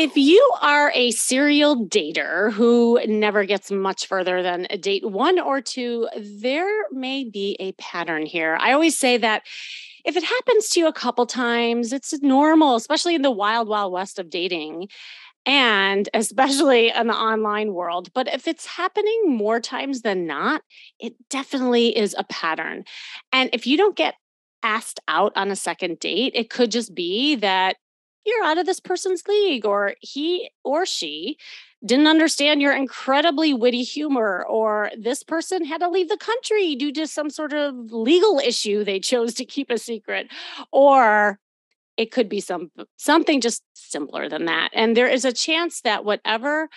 If you are a serial dater who never gets much further than a date one or two, there may be a pattern here. I always say that if it happens to you a couple times, it's normal, especially in the wild, wild west of dating and especially in the online world. But if it's happening more times than not, it definitely is a pattern. And if you don't get asked out on a second date, it could just be that you're out of this person's league or he or she didn't understand your incredibly witty humor or this person had to leave the country due to some sort of legal issue they chose to keep a secret or it could be some something just simpler than that. And there is a chance that whatever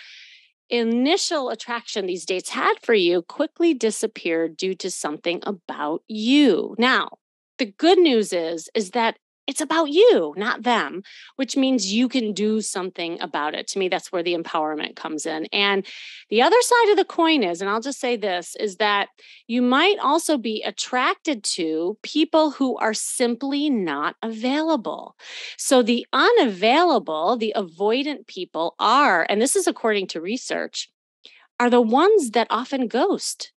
initial attraction these dates had for you quickly disappeared due to something about you. Now the good news is is that it's about you, not them, which means you can do something about it. To me, that's where the empowerment comes in. And the other side of the coin is, and I'll just say this, is that you might also be attracted to people who are simply not available. So the unavailable, the avoidant people are, and this is according to research, are the ones that often ghost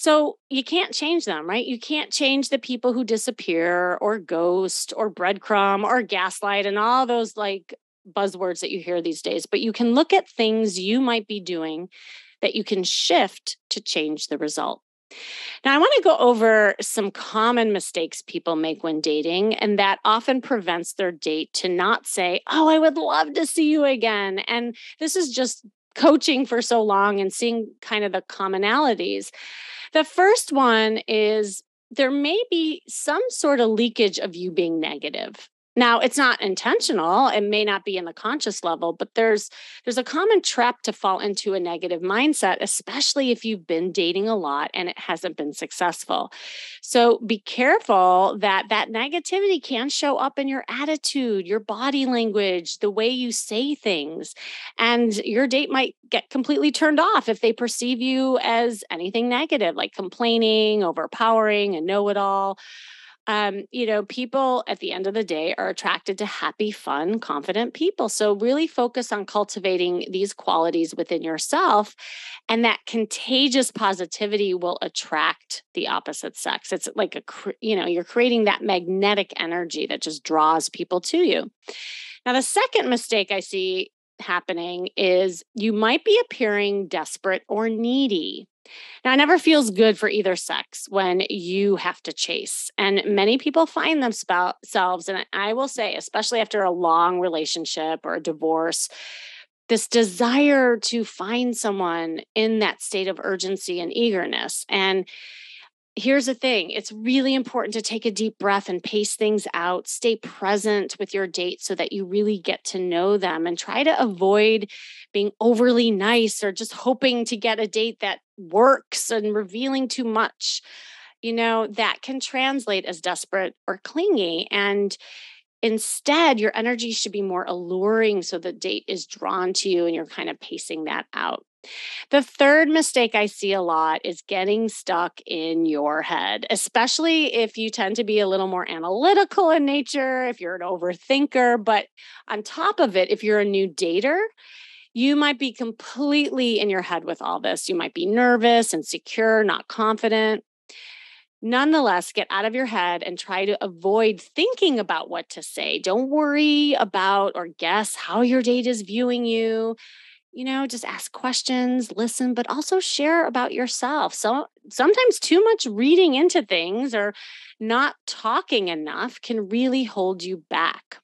so you can't change them, right? You can't change the people who disappear or ghost or breadcrumb or gaslight and all those like buzzwords that you hear these days. But you can look at things you might be doing that you can shift to change the result. Now, I want to go over some common mistakes people make when dating, and that often prevents their date to not say, Oh, I would love to see you again. And this is just coaching for so long and seeing kind of the commonalities. The first one is there may be some sort of leakage of you being negative. Now, it's not intentional, it may not be in the conscious level, but there's there's a common trap to fall into a negative mindset, especially if you've been dating a lot and it hasn't been successful. So, be careful that that negativity can show up in your attitude, your body language, the way you say things, and your date might get completely turned off if they perceive you as anything negative, like complaining, overpowering, and know-it-all um, you know, people at the end of the day are attracted to happy, fun, confident people. So really focus on cultivating these qualities within yourself, and that contagious positivity will attract the opposite sex. It's like a, you know, you're creating that magnetic energy that just draws people to you. Now, the second mistake I see happening is you might be appearing desperate or needy. Now, it never feels good for either sex when you have to chase. And many people find themselves, and I will say, especially after a long relationship or a divorce, this desire to find someone in that state of urgency and eagerness. And here's the thing it's really important to take a deep breath and pace things out, stay present with your date so that you really get to know them and try to avoid being overly nice or just hoping to get a date that works and revealing too much. You know, that can translate as desperate or clingy. And instead, your energy should be more alluring so the date is drawn to you and you're kind of pacing that out. The third mistake I see a lot is getting stuck in your head, especially if you tend to be a little more analytical in nature, if you're an overthinker. But on top of it, if you're a new dater, you might be completely in your head with all this. You might be nervous, insecure, not confident. Nonetheless, get out of your head and try to avoid thinking about what to say. Don't worry about or guess how your date is viewing you you know, just ask questions, listen, but also share about yourself. So sometimes too much reading into things or not talking enough can really hold you back.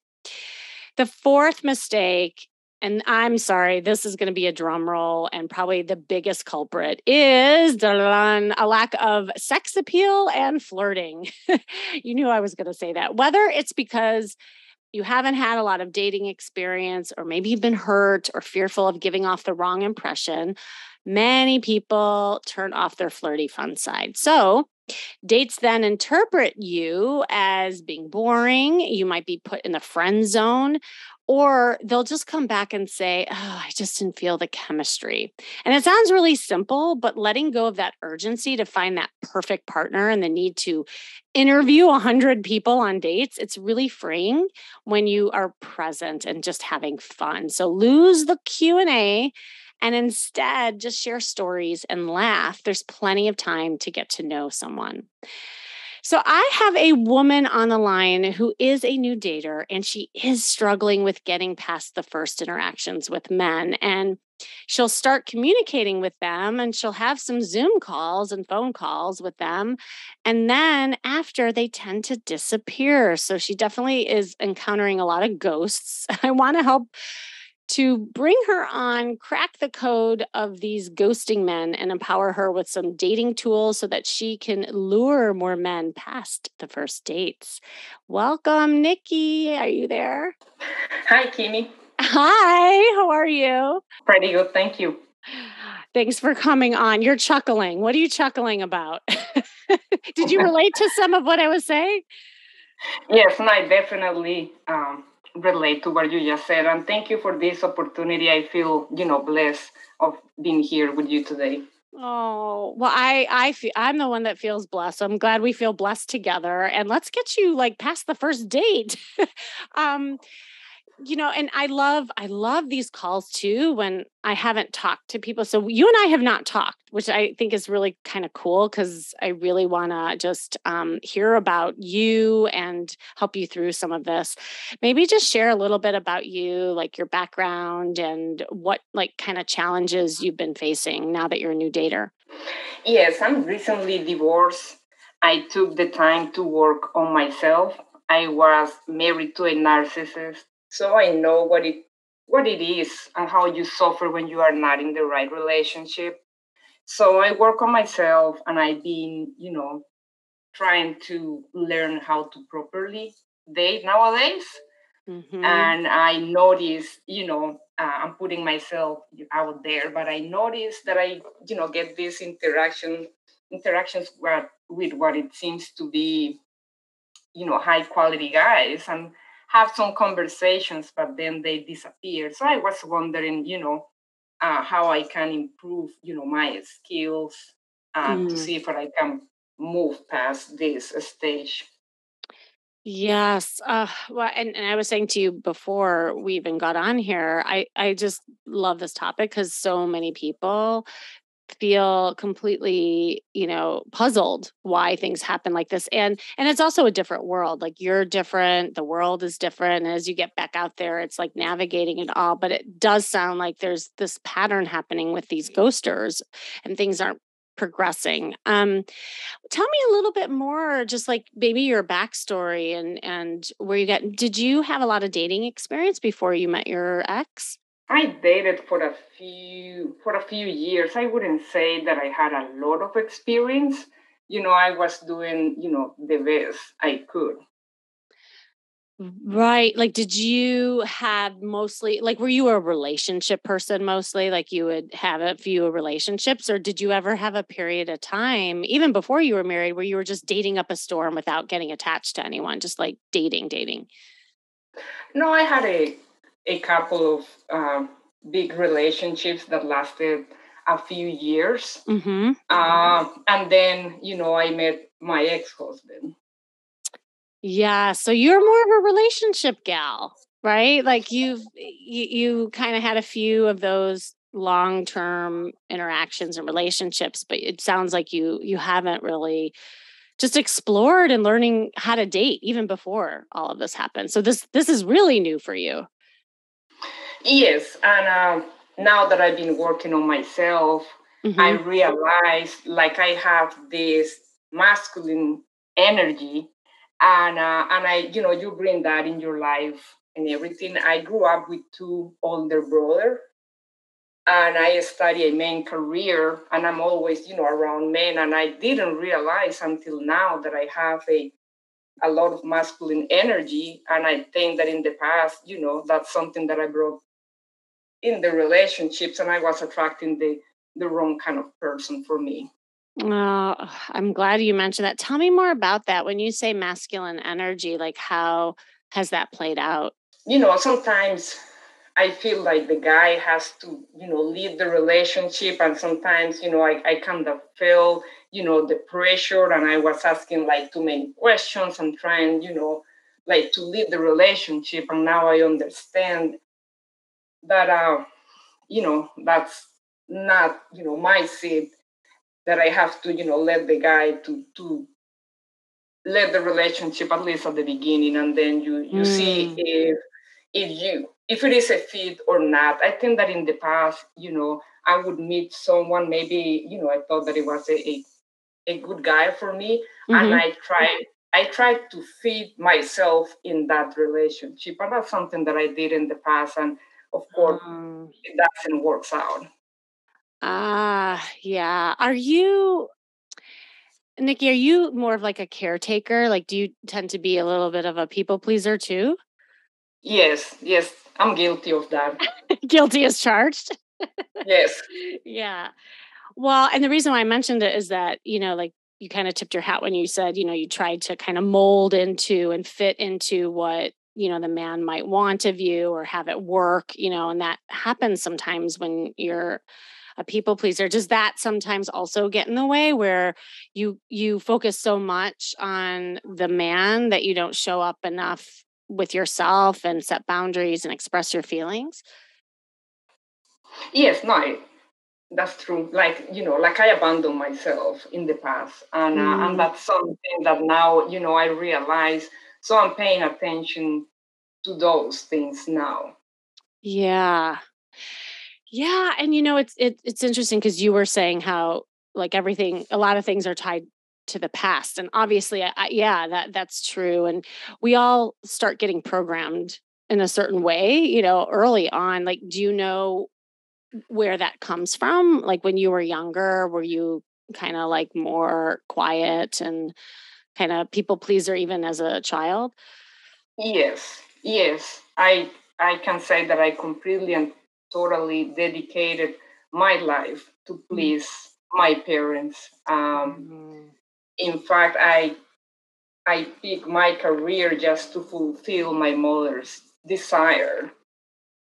The fourth mistake, and I'm sorry, this is going to be a drum roll and probably the biggest culprit is a lack of sex appeal and flirting. you knew I was going to say that. Whether it's because you haven't had a lot of dating experience, or maybe you've been hurt or fearful of giving off the wrong impression, many people turn off their flirty fun side. So, dates then interpret you as being boring. You might be put in the friend zone, or they'll just come back and say, Oh, I just didn't feel the chemistry. And it sounds really simple, but letting go of that urgency to find that perfect partner and the need to interview 100 people on dates, it's really freeing when you are present and just having fun. So lose the Q&A and instead just share stories and laugh. There's plenty of time to get to know someone. So I have a woman on the line who is a new dater and she is struggling with getting past the first interactions with men. And she'll start communicating with them and she'll have some Zoom calls and phone calls with them. And then after they tend to disappear. So she definitely is encountering a lot of ghosts. I want to help to bring her on, crack the code of these ghosting men, and empower her with some dating tools so that she can lure more men past the first dates. Welcome, Nikki. Are you there? Hi, Kimi. Hi, how are you? Pretty good, thank you. Thanks for coming on. You're chuckling. What are you chuckling about? Did you relate to some of what I was saying? Yes, and I definitely um, relate to what you just said. And thank you for this opportunity. I feel, you know, blessed of being here with you today. Oh, well, I I feel I'm the one that feels blessed. I'm glad we feel blessed together. And let's get you like past the first date. um you know and i love i love these calls too when i haven't talked to people so you and i have not talked which i think is really kind of cool because i really want to just um, hear about you and help you through some of this. Maybe just share a little bit about you like your background and what like kind of challenges you've been facing now that you're a new dater. Yes i'm recently divorced. I took the time to work on myself. I was married to a narcissist so I know what it what it is and how you suffer when you are not in the right relationship. So I work on myself and I've been, you know, trying to learn how to properly date nowadays. Mm-hmm. And I notice, you know, uh, I'm putting myself out there, but I notice that I, you know, get these interaction interactions with, with what it seems to be, you know, high quality guys. And have some conversations, but then they disappear. So I was wondering, you know, uh, how I can improve, you know, my skills uh, mm. to see if I can move past this stage. Yes. Uh, well, and, and I was saying to you before we even got on here, I, I just love this topic because so many people feel completely you know puzzled why things happen like this and and it's also a different world like you're different the world is different and as you get back out there it's like navigating it all but it does sound like there's this pattern happening with these ghosters and things aren't progressing um tell me a little bit more just like maybe your backstory and and where you got did you have a lot of dating experience before you met your ex I dated for a few for a few years. I wouldn't say that I had a lot of experience. You know, I was doing, you know, the best I could. Right. Like did you have mostly like were you a relationship person mostly? Like you would have a few relationships or did you ever have a period of time even before you were married where you were just dating up a storm without getting attached to anyone, just like dating dating? No, I had a a couple of um, big relationships that lasted a few years. Mm-hmm. Uh, and then, you know, I met my ex husband. Yeah. So you're more of a relationship gal, right? Like you've, you, you kind of had a few of those long term interactions and relationships, but it sounds like you, you haven't really just explored and learning how to date even before all of this happened. So this, this is really new for you. Yes, and uh, now that I've been working on myself, mm-hmm. I realize like I have this masculine energy, and uh, and I, you know, you bring that in your life and everything. I grew up with two older brothers, and I study a main career, and I'm always, you know, around men, and I didn't realize until now that I have a a lot of masculine energy. And I think that in the past, you know, that's something that I brought in the relationships and I was attracting the the wrong kind of person for me. Oh, I'm glad you mentioned that. Tell me more about that. When you say masculine energy, like how has that played out? You know, sometimes I feel like the guy has to, you know, lead the relationship. And sometimes, you know, I, I kind of feel, you know, the pressure and I was asking like too many questions and trying, you know, like to lead the relationship. And now I understand that, uh, you know, that's not, you know, my seed that I have to, you know, let the guy to, to let the relationship at least at the beginning. And then you, you mm. see if, if you if it is a fit or not. I think that in the past, you know, I would meet someone, maybe, you know, I thought that it was a, a, a good guy for me. Mm-hmm. And I tried I tried to feed myself in that relationship. And that's something that I did in the past. And of course, um, it doesn't work out. Ah, yeah. Are you Nikki, are you more of like a caretaker? Like, do you tend to be a little bit of a people pleaser too? Yes, yes, I'm guilty of that. guilty as charged. yes. Yeah. Well, and the reason why I mentioned it is that, you know, like you kind of tipped your hat when you said, you know, you tried to kind of mold into and fit into what, you know, the man might want of you or have it work, you know, and that happens sometimes when you're a people pleaser does that sometimes also get in the way where you you focus so much on the man that you don't show up enough with yourself and set boundaries and express your feelings? Yes, no, that's true. Like you know, like I abandoned myself in the past, and uh, mm. and that's something that now you know I realize. So I'm paying attention to those things now. Yeah, yeah, and you know it's it, it's interesting because you were saying how like everything, a lot of things are tied to the past and obviously I, yeah that that's true and we all start getting programmed in a certain way you know early on like do you know where that comes from like when you were younger were you kind of like more quiet and kind of people pleaser even as a child yes yes i i can say that i completely and totally dedicated my life to mm. please mm-hmm. my parents um, mm-hmm in fact, I I picked my career just to fulfill my mother's desire.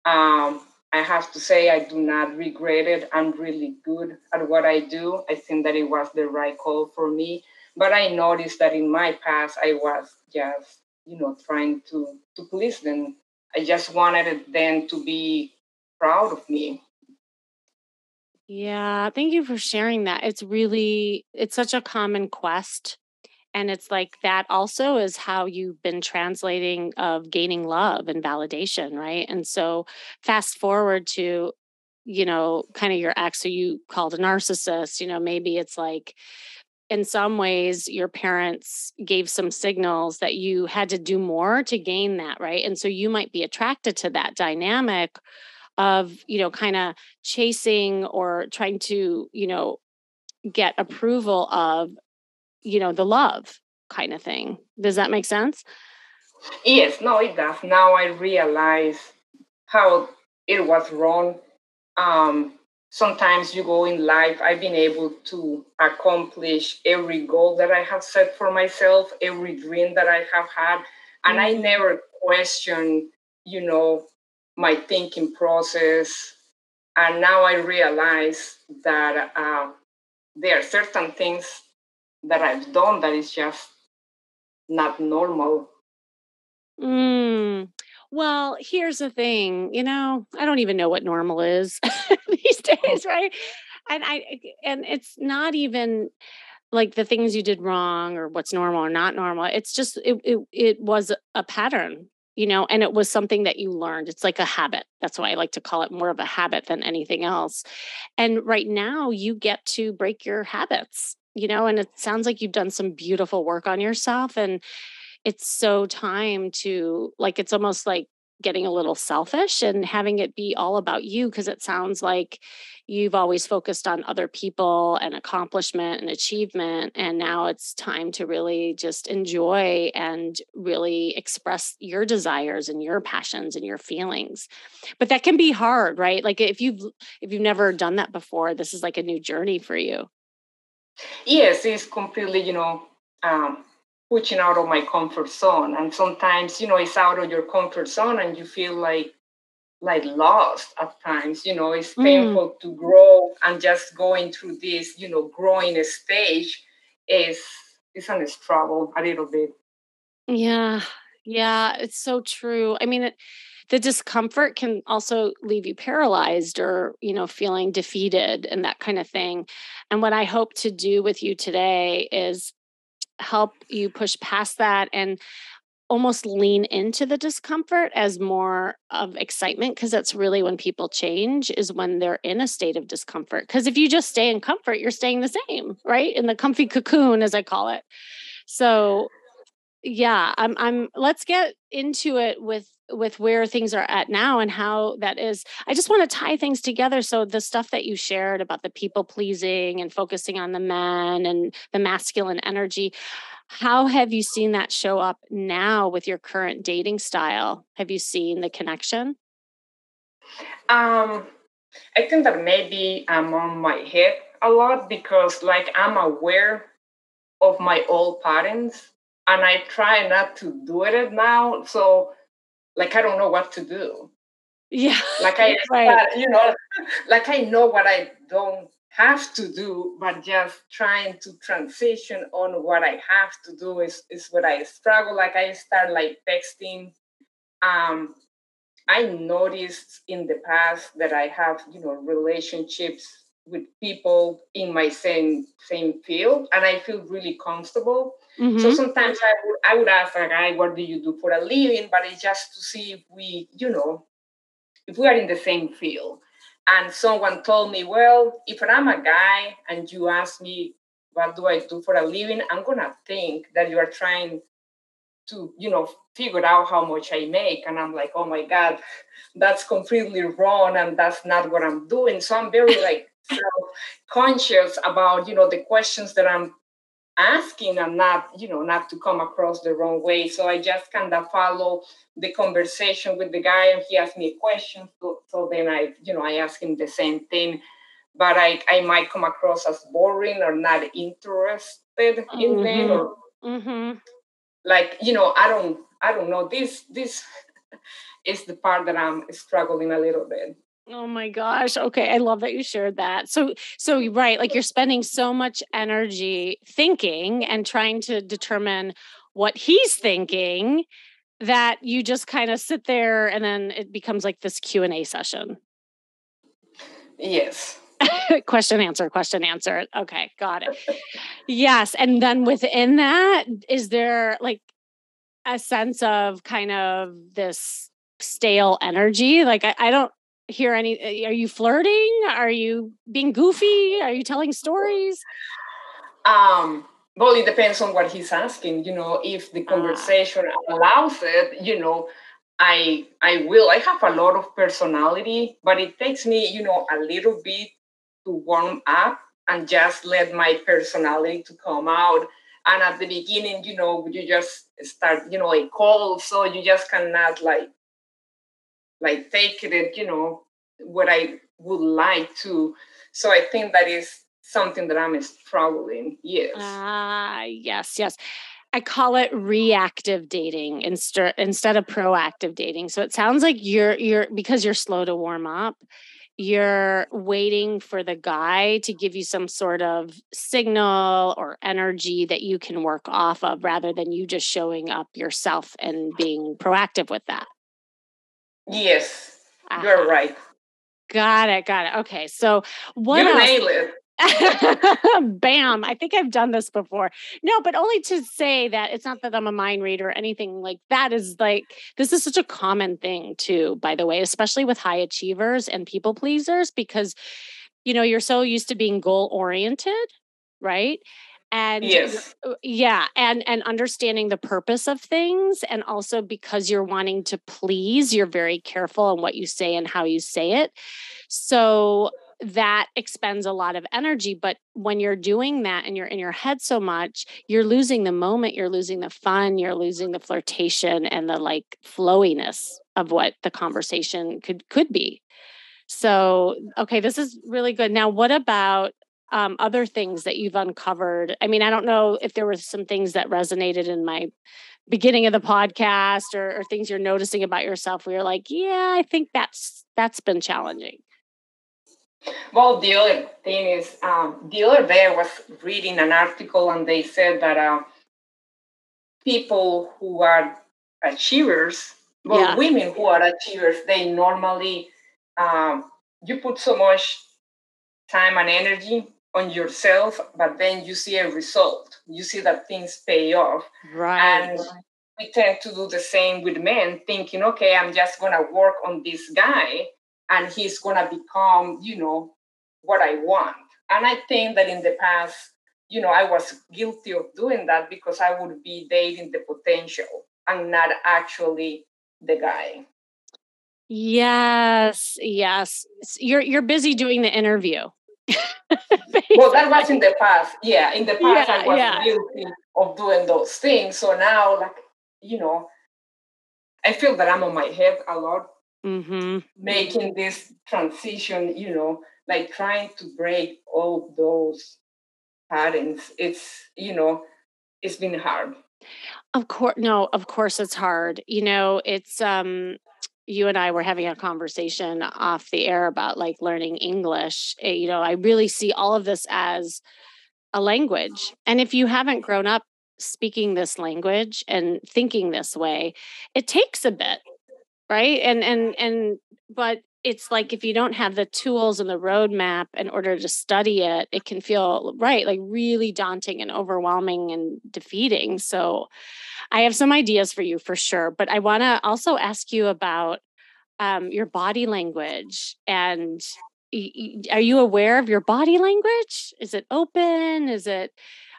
Um, I have to say, I do not regret it. I'm really good at what I do. I think that it was the right call for me. But I noticed that in my past, I was just, you know, trying to to please them. I just wanted them to be proud of me. Yeah, thank you for sharing that. It's really it's such a common quest and it's like that also is how you've been translating of gaining love and validation, right? And so fast forward to you know, kind of your ex who you called a narcissist, you know, maybe it's like in some ways your parents gave some signals that you had to do more to gain that, right? And so you might be attracted to that dynamic of you know kind of chasing or trying to you know get approval of you know the love kind of thing. Does that make sense? Yes no it does. Now i realize how it was wrong um sometimes you go in life i've been able to accomplish every goal that i have set for myself every dream that i have had and mm-hmm. i never question you know my thinking process. And now I realize that uh, there are certain things that I've done that is just not normal. Mm. Well, here's the thing, you know, I don't even know what normal is these oh. days, right? And I and it's not even like the things you did wrong or what's normal or not normal. It's just it it, it was a pattern you know, and it was something that you learned. It's like a habit. That's why I like to call it more of a habit than anything else. And right now, you get to break your habits, you know, and it sounds like you've done some beautiful work on yourself. And it's so time to like, it's almost like getting a little selfish and having it be all about you because it sounds like you've always focused on other people and accomplishment and achievement and now it's time to really just enjoy and really express your desires and your passions and your feelings. But that can be hard right? Like if you've if you've never done that before this is like a new journey for you. Yes it's completely you know um pushing out of my comfort zone and sometimes you know it's out of your comfort zone and you feel like like lost at times you know it's mm. painful mm. to grow and just going through this you know growing stage is is a struggle a little bit yeah yeah it's so true i mean it, the discomfort can also leave you paralyzed or you know feeling defeated and that kind of thing and what i hope to do with you today is help you push past that and almost lean into the discomfort as more of excitement because that's really when people change is when they're in a state of discomfort. Because if you just stay in comfort you're staying the same right? In the comfy cocoon as i call it. So yeah i'm i'm let's get into it with with where things are at now and how that is i just want to tie things together so the stuff that you shared about the people pleasing and focusing on the men and the masculine energy how have you seen that show up now with your current dating style? Have you seen the connection? Um, I think that maybe I'm on my head a lot because, like, I'm aware of my old patterns and I try not to do it now. So, like, I don't know what to do. Yeah. Like, I, right. you know, like I know what I don't have to do, but just trying to transition on what I have to do is, is what I struggle. Like I start like texting. Um, I noticed in the past that I have, you know, relationships with people in my same same field, and I feel really comfortable. Mm-hmm. So sometimes I would I would ask a guy, "What do you do for a living?" But it's just to see if we, you know, if we are in the same field and someone told me, well, if I'm a guy and you ask me, what do I do for a living? I'm going to think that you are trying to, you know, figure out how much I make. And I'm like, oh my God, that's completely wrong. And that's not what I'm doing. So I'm very like self conscious about, you know, the questions that I'm asking and not you know not to come across the wrong way. So i just kind of follow the conversation with the guy and he asked me a question. So, so then i you know i ask him the same thing. But i i might come across as boring or not interested mm-hmm. in them or mm-hmm. like you know i don't i don't know. This this is the part that i'm struggling a little bit Oh my gosh. Okay. I love that you shared that. So, so right, like you're spending so much energy thinking and trying to determine what he's thinking that you just kind of sit there and then it becomes like this Q&A session. Yes. question answer question answer okay got it yes and then within that is there like a sense of kind of this stale energy like I, I don't hear any eh, are you flirting? Are you being goofy? Are you telling stories? Um well it depends on what he's asking you know if the ah. conversation allows it you know i i will. I have a lot of personality but it takes me you know a little bit to warm up and just let my personality to come out. And at the beginning you know you just start you know a call so you just cannot like like take it, you know, what I would like to. So I think that is something that I'm struggling. Yes. Ah, uh, yes, yes. I call it reactive dating instead instead of proactive dating. So it sounds like you're you're because you're slow to warm up, you're waiting for the guy to give you some sort of signal or energy that you can work off of rather than you just showing up yourself and being proactive with that. Yes, uh-huh. you're right. Got it. Got it. Okay. So what you nailed it. Bam. I think I've done this before. No, but only to say that it's not that I'm a mind reader or anything like that is like this is such a common thing too, by the way, especially with high achievers and people pleasers because you know, you're so used to being goal oriented, right? And yes. uh, yeah and and understanding the purpose of things and also because you're wanting to please you're very careful on what you say and how you say it. So that expends a lot of energy but when you're doing that and you're in your head so much you're losing the moment you're losing the fun you're losing the flirtation and the like flowiness of what the conversation could could be. So okay this is really good. Now what about um, other things that you've uncovered i mean i don't know if there were some things that resonated in my beginning of the podcast or, or things you're noticing about yourself where you're like yeah i think that's that's been challenging well, the other thing is, um, the other day I was reading an article and they said that uh, people who are achievers, well, yeah. women who are achievers, they normally, um, you put so much time and energy on yourself, but then you see a result. You see that things pay off. Right. And we tend to do the same with men, thinking, okay, I'm just going to work on this guy and he's going to become, you know, what I want. And I think that in the past, you know, I was guilty of doing that because I would be dating the potential and not actually the guy. Yes, yes. You're you're busy doing the interview. well, that was in the past. Yeah, in the past yeah, I was yeah. guilty of doing those things. So now, like you know, I feel that I'm on my head a lot mm-hmm. making this transition, you know, like trying to break all those patterns. It's, you know, it's been hard. Of course, no, of course it's hard. You know, it's, um, you and I were having a conversation off the air about like learning English. Eh, you know, I really see all of this as a language. And if you haven't grown up speaking this language and thinking this way, it takes a bit right and and and but it's like if you don't have the tools and the roadmap in order to study it it can feel right like really daunting and overwhelming and defeating. So i have some ideas for you for sure but i want to also ask you about um, your body language and are you aware of your body language? Is it open? Is it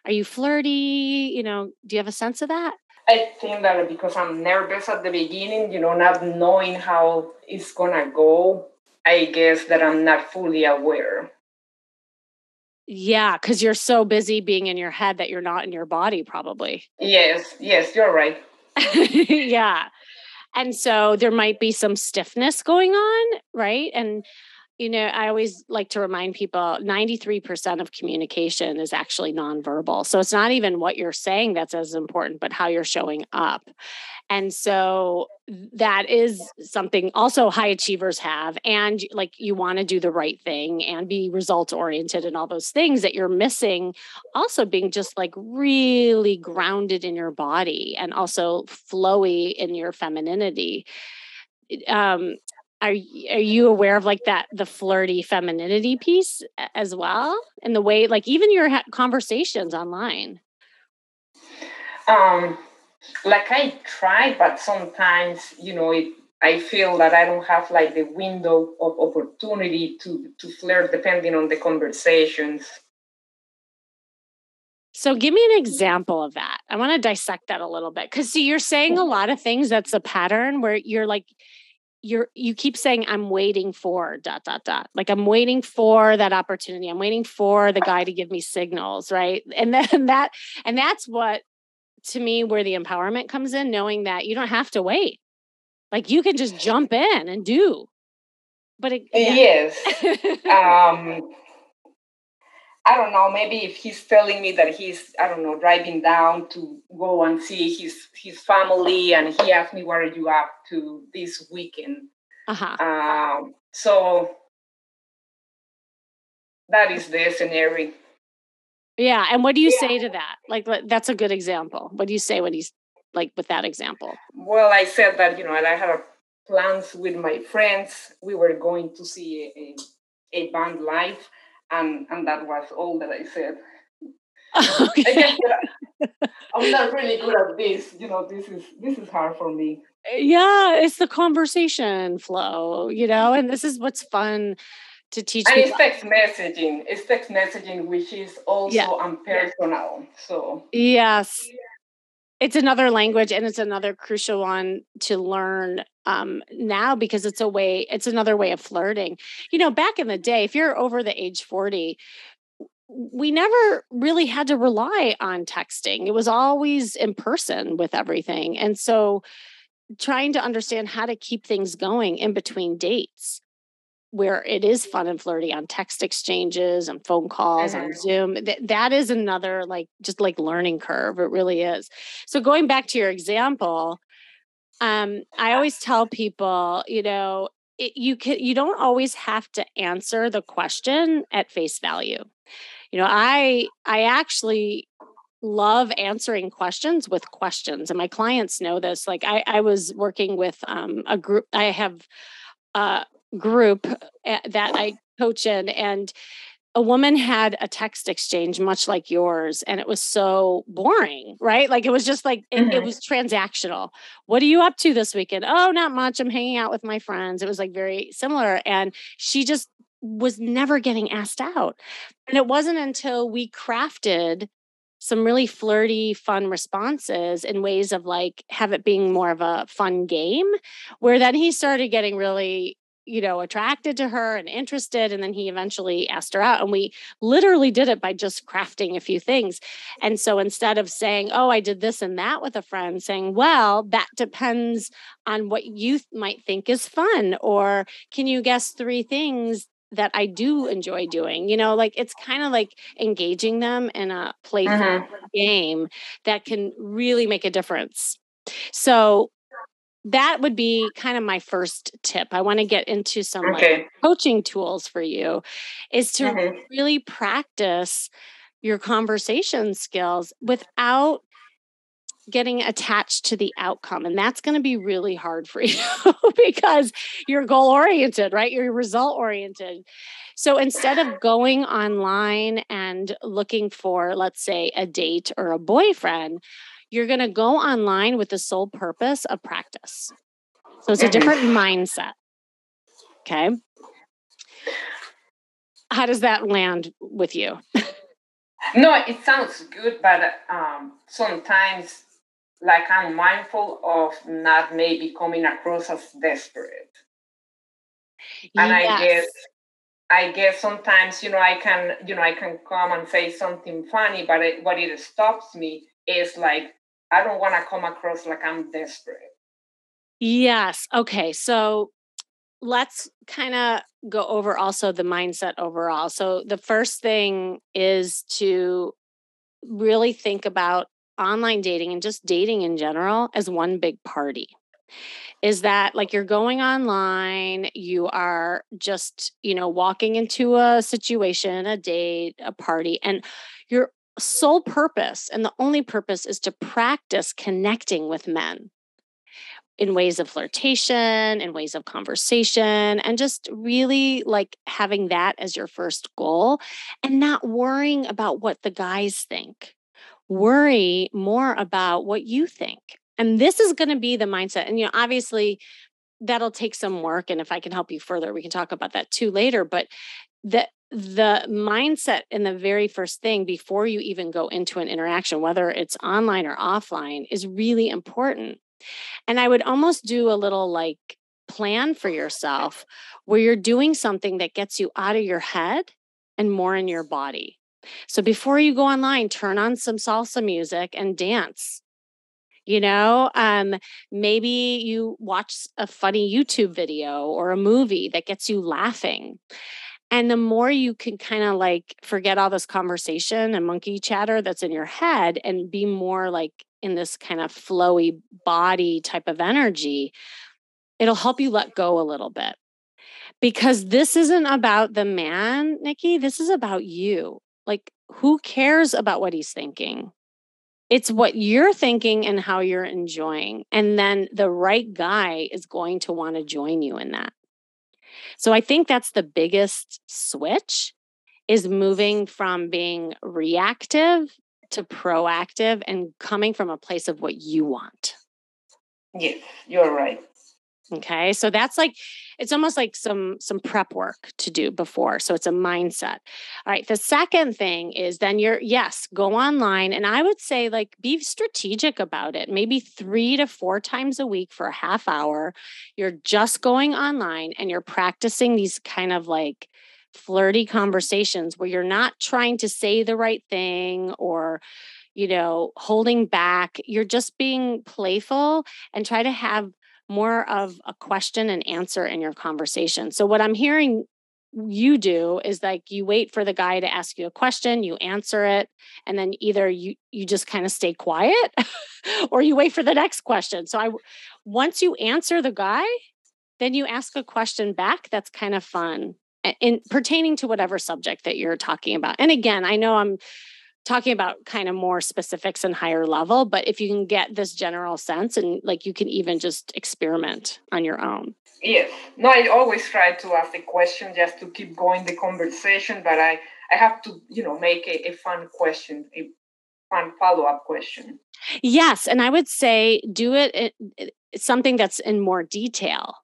are you flirty? You know do you have a sense of that I think that because I'm nervous at the beginning, you know, not knowing how it's gonna go, I guess that I'm not fully aware. Yeah, because you're so busy being in your head that you're not in your body, probably. Yes, yes, you're right. yeah. And so there might be some stiffness going on, right? And you know, I always like to remind people 93% of communication is actually nonverbal. So it's not even what you're saying that's as important, but how you're showing up. And so that is something also high achievers have. And like you want to do the right thing and be results oriented and all those things that you're missing. Also being just like really grounded in your body and also flowy in your femininity. Um, are are you aware of like that the flirty femininity piece as well? And the way like even your ha- conversations online. Um like i try but sometimes you know it i feel that i don't have like the window of opportunity to to flirt depending on the conversations. So give me an example of that. I want to dissect that a little bit because see you're saying a lot of things that's a pattern where you're like you're you keep saying i'm waiting for dot dot dot. Like i'm waiting for that opportunity. I'm waiting for the guy to give me signals right? And then that and that's what to me where the empowerment comes in knowing that you don't have to wait. Like you can just jump in and do. But it, yeah. yes um I don't know, maybe if he's telling me that he's, I don't know, driving down to go and see his his family, and he asked me, "What are you up to this weekend?" Uh-huh. Um, so that is the scenario. Yeah, and what do you yeah. say to that? Like, that's a good example. What do you say when he's like with that example? Well, I said that you know, I had plans with my friends. We were going to see a, a band live and and that was all that I said. Okay. I I'm not really good at this. You know, this is this is hard for me. Yeah, it's the conversation flow, you know, and this is what's fun to teach and people. it's text messaging it's text messaging which is also yeah. unpersonal so yes it's another language and it's another crucial one to learn um, now because it's a way it's another way of flirting. You know back in the day if you're over the age 40 we never really had to rely on texting. It was always in person with everything. And so trying to understand how to keep things going in between dates where it is fun and flirty on text exchanges and phone calls mm-hmm. on Zoom. Th- that is another like just like learning curve. It really is. So going back to your example, um, I always tell people, you know, it, you can you don't always have to answer the question at face value. You know, I I actually love answering questions with questions and my clients know this like i, I was working with um, a group i have uh, group eh, that I coach in, and a woman had a text exchange much like yours and it was so boring right? Like it was just like it, mm-hmm. it, was transactional. What are you up to this weekend? Oh not much i'm hanging out with my friends. It was like very similar and she just was never getting asked out and it wasn't until we crafted some really flirty fun responses in ways of like have it being more of a fun game where then he started getting really you know, attracted to her and interested. And then he eventually asked her out. And we literally did it by just crafting a few things. And so instead of saying, oh, I did this and that with a friend, saying, well, that depends on what you might think is fun. Or can you guess three things that I do enjoy doing. You know, like it's kind of like engaging them in a playful uh-huh. game that can really make a difference. So that would be kind of my first tip. I want to get into some okay. like coaching tools for you is to mm-hmm. really practice your conversation skills without getting attached to the outcome and that's going to be really hard for you because you're goal oriented right you're result oriented so instead of going online and looking for let's say a date or a boyfriend you're going to go online with the sole purpose of practice. So it's a different mindset. Okay. How does that land with you? no, it sounds good, but um, sometimes, like, I'm mindful of not maybe coming across as desperate. And yes. I guess I guess sometimes you know I can you know I can come and say something funny, but it, what it stops me is like I don't want to come across like I'm desperate. Yes. Okay. So let's kind of go over also the mindset overall. So the first thing is to really think about online dating and just dating in general as one big party. Is that like you're going online, you are just, you know, walking into a situation, a date, a party, and you're sole purpose and the only purpose is to practice connecting with men in ways of flirtation, in ways of conversation, and just really like having that as your first goal and not worrying about what the guys think. Worry more about what you think. And this is going to be the mindset. And, you know, obviously, that'll take some work. And if I can help you further, we can talk about that too later. But that the mindset in the very first thing before you even go into an interaction, whether it's online or offline, is really important. And I would almost do a little like plan for yourself where you're doing something that gets you out of your head and more in your body. So before you go online, turn on some salsa music and dance. You know, um, maybe you watch a funny YouTube video or a movie that gets you laughing. And the more you can kind of like forget all this conversation and monkey chatter that's in your head and be more like in this kind of flowy body type of energy, it'll help you let go a little bit. Because this isn't about the man, Nikki. This is about you. Like, who cares about what he's thinking? It's what you're thinking and how you're enjoying. And then the right guy is going to want to join you in that. So I think that's the biggest switch is moving from being reactive to proactive and coming from a place of what you want. Yes, you're right. Okay. So that's like it's almost like some some prep work to do before. So it's a mindset. All right. The second thing is then you're yes, go online and I would say like be strategic about it. Maybe 3 to 4 times a week for a half hour. You're just going online and you're practicing these kind of like flirty conversations where you're not trying to say the right thing or you know, holding back. You're just being playful and try to have more of a question and answer in your conversation. So, what I'm hearing you do is like you wait for the guy to ask you a question you answer it and then either you you just kind of stay quiet or you wait for the next question so i once you answer the guy then you ask a question back that's kind of fun in pertaining to whatever subject that you're talking about and again i know i'm talking about kind of more specifics and higher level but if you can get this general sense and like you can even just experiment on your own. Yes. No i always try to ask a question just to keep going the conversation but i i have to you know make a, a fun question a fun follow-up question. Yes and i would say do it, it, it something that's in more detail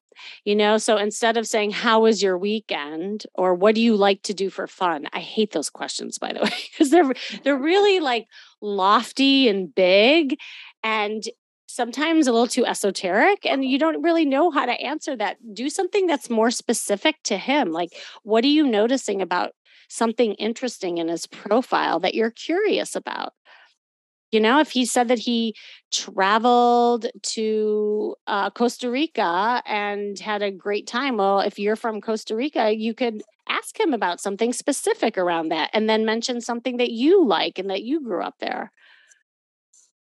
you know? So instead of saying how was your weekend? or what do you like to do for fun? I hate those questions by the way because they're they're really like lofty and big and sometimes a little too esoteric and uh-huh. you don't really know how to answer that. Do something that's more specific to him like what are you noticing about something interesting in his profile that you're curious about you know, if he said that he traveled to uh, Costa Rica and had a great time, well, if you're from Costa Rica, you could ask him about something specific around that and then mention something that you like and that you grew up there.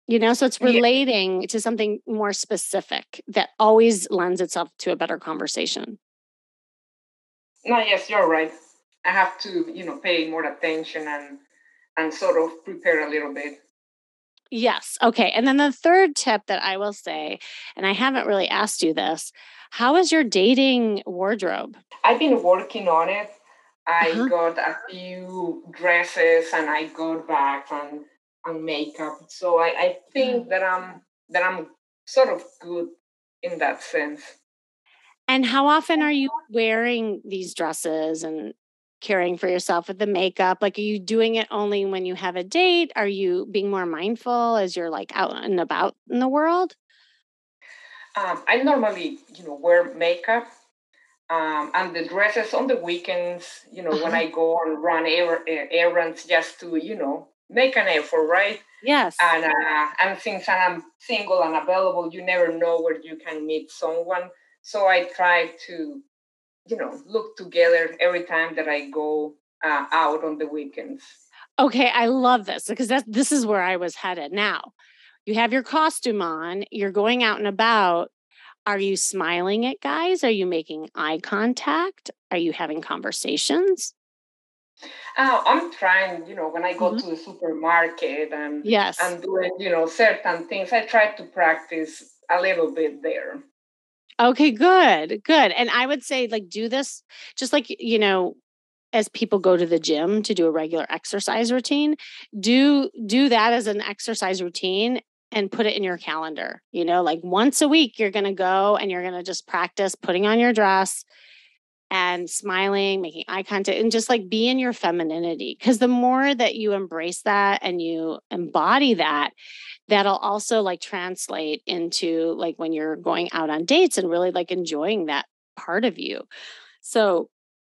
You know, so it's relating yeah. to something more specific that always lends itself to a better conversation. No, yes, you're right. I have to, you know, pay more attention and and sort of prepare a little bit. Yes. Okay. And then the third tip that I will say, and I haven't really asked you this, how is your dating wardrobe? I've been working on it. I uh-huh. got a few dresses and I got bags and, and makeup. So I, I think that I'm that I'm sort of good in that sense. And how often are you wearing these dresses and caring for yourself with the makeup? Like, are you doing it only when you have a date? Are you being more mindful as you're like out and about in the world? Um, I normally, you know, wear makeup um, and the dresses on the weekends. You know, uh-huh. when I go and run er- errands, just to, you know, make an effort, right? Yes. And uh, and since I'm single and available, you never know where you can meet someone. So I try to you know look together every time that I go uh, out on the weekends. Okay, I love this because that this is where I was headed. Now, you have your costume on, you're going out and about. Are you smiling at guys? Are you making eye contact? Are you having conversations? Uh, I'm trying, you know, when I go mm-hmm. to the supermarket and yes, and doing, you know, certain things, I try to practice a little bit there. Okay, good, good. And I would say, like, do this just like, you know, as people go to the gym to do a regular exercise routine, do do that as an exercise routine and put it in your calendar. You know, like once a week you're going to go and you're going to just practice putting on your dress and smiling, making eye contact and just like be in your femininity because the more that you embrace that and you embody that, that'll also like translate into like when you're going out on dates and really like enjoying that part of you. So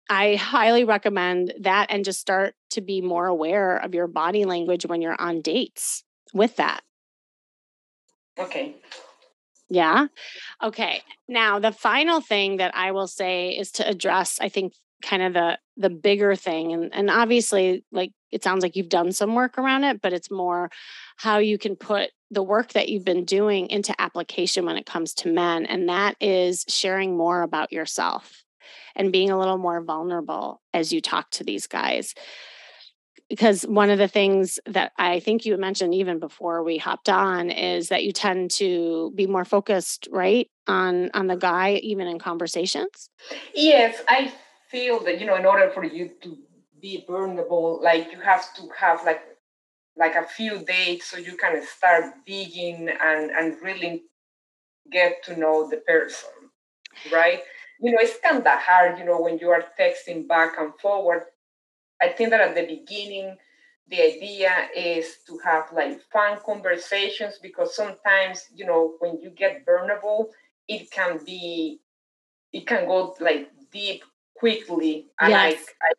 I highly recommend that and just start to be more aware of your body language when you're on dates with that. Okay. Yeah. Okay. Now, the final thing that I will say is to address, I think, kind of the the bigger thing and and obviously like it sounds like you've done some work around it but it's more how you can put the work that you've been doing into application when it comes to men and that is sharing more about yourself and being a little more vulnerable as you talk to these guys because one of the things that I think you mentioned even before we hopped on is that you tend to be more focused, right, on on the guy even in conversations. Yes, I feel that you know in order for you to be vulnerable like you have to have like like a few dates so you can start digging and and really get to know the person right? You know, it's kind of hard, you know, when you are texting back and forward. I think that at the beginning, the idea is to have like fun conversations because sometimes, you know, when you get vulnerable, it can be, it can go like deep quickly. And yes. I, I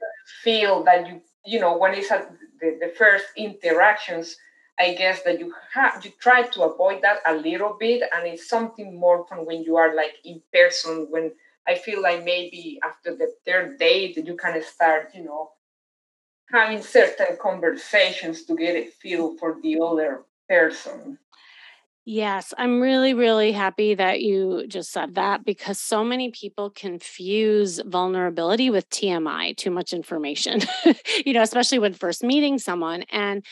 feel that you, you know, when it's at the, the first interactions, I guess that you have you try to avoid that a little bit, and it's something more from when you are like in person. When I feel like maybe after the third date, that you kind of start, you know, having certain conversations to get a feel for the other person. Yes, I'm really, really happy that you just said that because so many people confuse vulnerability with TMI, too much information, you know, especially when first meeting someone. And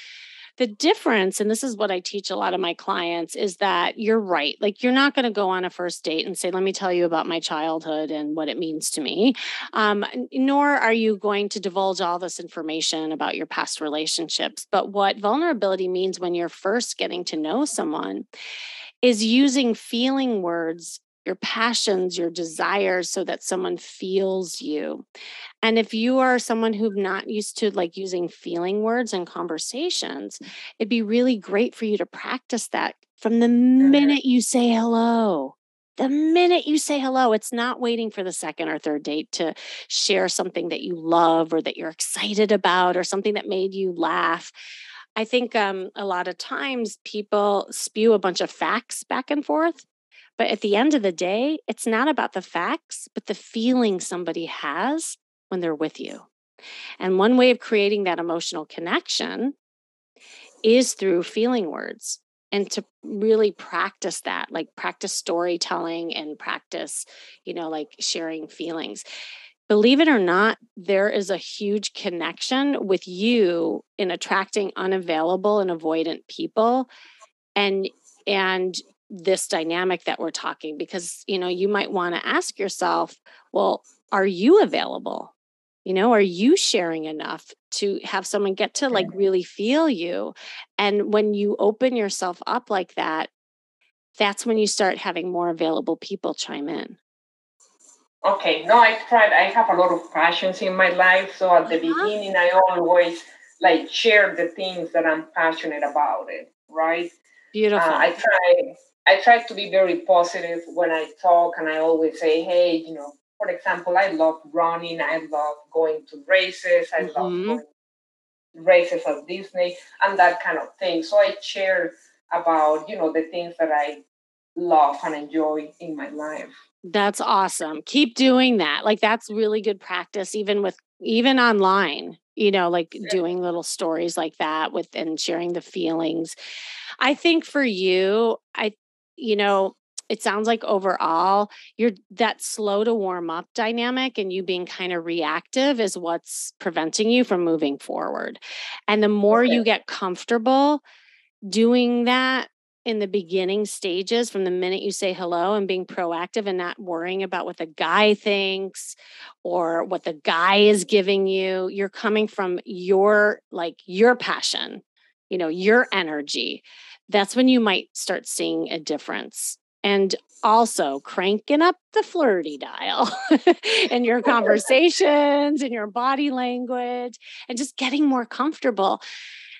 the difference, and this is what I teach a lot of my clients, is that you're right. Like, you're not going to go on a first date and say, Let me tell you about my childhood and what it means to me. Um, nor are you going to divulge all this information about your past relationships. But what vulnerability means when you're first getting to know someone is using feeling words your passions, your desires, so that someone feels you. And if you are someone who's not used to like using feeling words in conversations, it'd be really great for you to practice that from the minute you say hello. The minute you say hello, it's not waiting for the second or third date to share something that you love or that you're excited about or something that made you laugh. I think um, a lot of times people spew a bunch of facts back and forth but at the end of the day, it's not about the facts, but the feeling somebody has when they're with you. And one way of creating that emotional connection is through feeling words and to really practice that, like practice storytelling and practice, you know, like sharing feelings. Believe it or not, there is a huge connection with you in attracting unavailable and avoidant people. And and this dynamic that we're talking because you know you might want to ask yourself well are you available? You know are you sharing enough to have someone get to like really feel you? And when you open yourself up like that that's when you start having more available people chime in. Okay no i tried i have a lot of passions in my life so at the uh-huh. beginning i always like share the things that i'm passionate about it right? Beautiful uh, i try I try to be very positive when I talk, and I always say, hey, you know, for example, I love running, I love going to races, I mm-hmm. love going races at Disney, and that kind of thing. So I share about, you know, the things that I love and enjoy in my life. That's awesome. Keep doing that. Like that's really good practice, even with even online you know like yeah. doing little stories like that with and sharing the feelings i think for you i you know, it sounds like overall you're that slow to warm up dynamic and you being kind of reactive is what's preventing you from moving forward. And the more okay. you get comfortable doing that in the beginning stages from the minute you say hello and being proactive and not worrying about what the guy thinks or what the guy is giving you you're coming from your like your passion you know your energy that's when you might start seeing a difference. And also cranking up the flirty dial in your conversations, in your body language, and just getting more comfortable.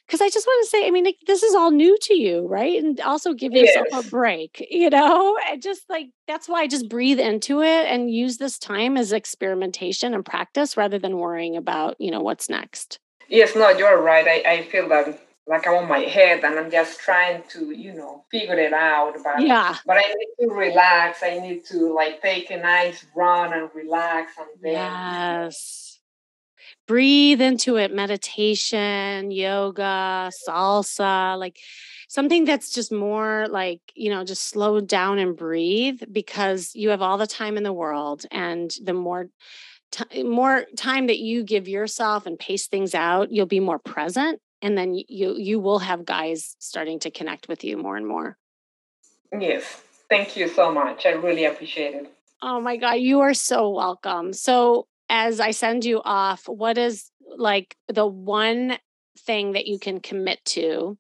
Because I just want to say, I mean, like, this is all new to you, right? And also give yourself yes. a break, you know? And just like, that's why I just breathe into it and use this time as experimentation and practice rather than worrying about, you know, what's next. Yes, no, you're right. I, I feel that like I'm on my head and I'm just trying to, you know, figure it out. But yeah. but I need to relax. I need to like take a nice run and relax and then Yes. Breathe into it. Meditation, yoga, salsa, like something that's just more like, you know, just slow down and breathe because you have all the time in the world and the more T- more time that you give yourself and pace things out, you'll be more present and then you you will have guys starting to connect with you more and more. Yes. Thank you so much. I really appreciate it. Oh my god you are so welcome. So as i send you off what is like the one thing that you can commit to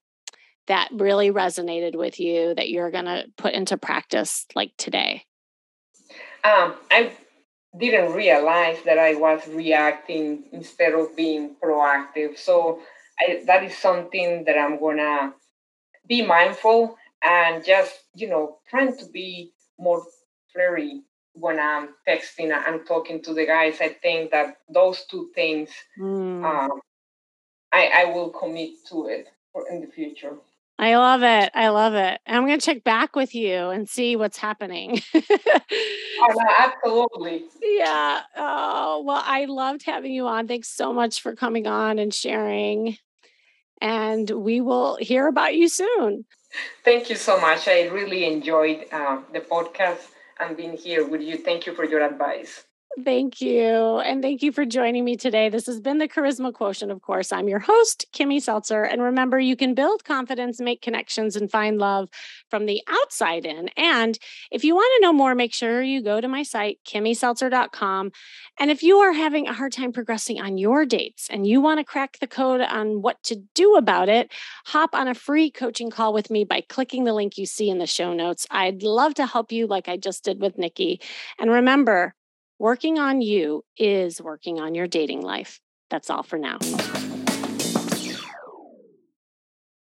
that really resonated with you that you're going to put into practice like today? Um, I didn't realize that I was reacting instead of being proactive. So I, that is something that I'm gonna be mindful and just you know trying to be more flirty when I'm texting and talking to the guys. I think that those two things, mm. um, I, I will commit to it in the future. I love it. I love it. I'm going to check back with you and see what's happening. oh, absolutely. Yeah. Oh, well, I loved having you on. Thanks so much for coming on and sharing. And we will hear about you soon. Thank you so much. I really enjoyed uh, the podcast and being here with you. Thank you for your advice. Thank you. And thank you for joining me today. This has been the Charisma Quotient, of course. I'm your host, Kimmy Seltzer. And remember, you can build confidence, make connections, and find love from the outside in. And if you want to know more, make sure you go to my site, kimmyseltzer.com. And if you are having a hard time progressing on your dates and you want to crack the code on what to do about it, hop on a free coaching call with me by clicking the link you see in the show notes. I'd love to help you like I just did with Nikki. And remember, Working on you is working on your dating life. That's all for now.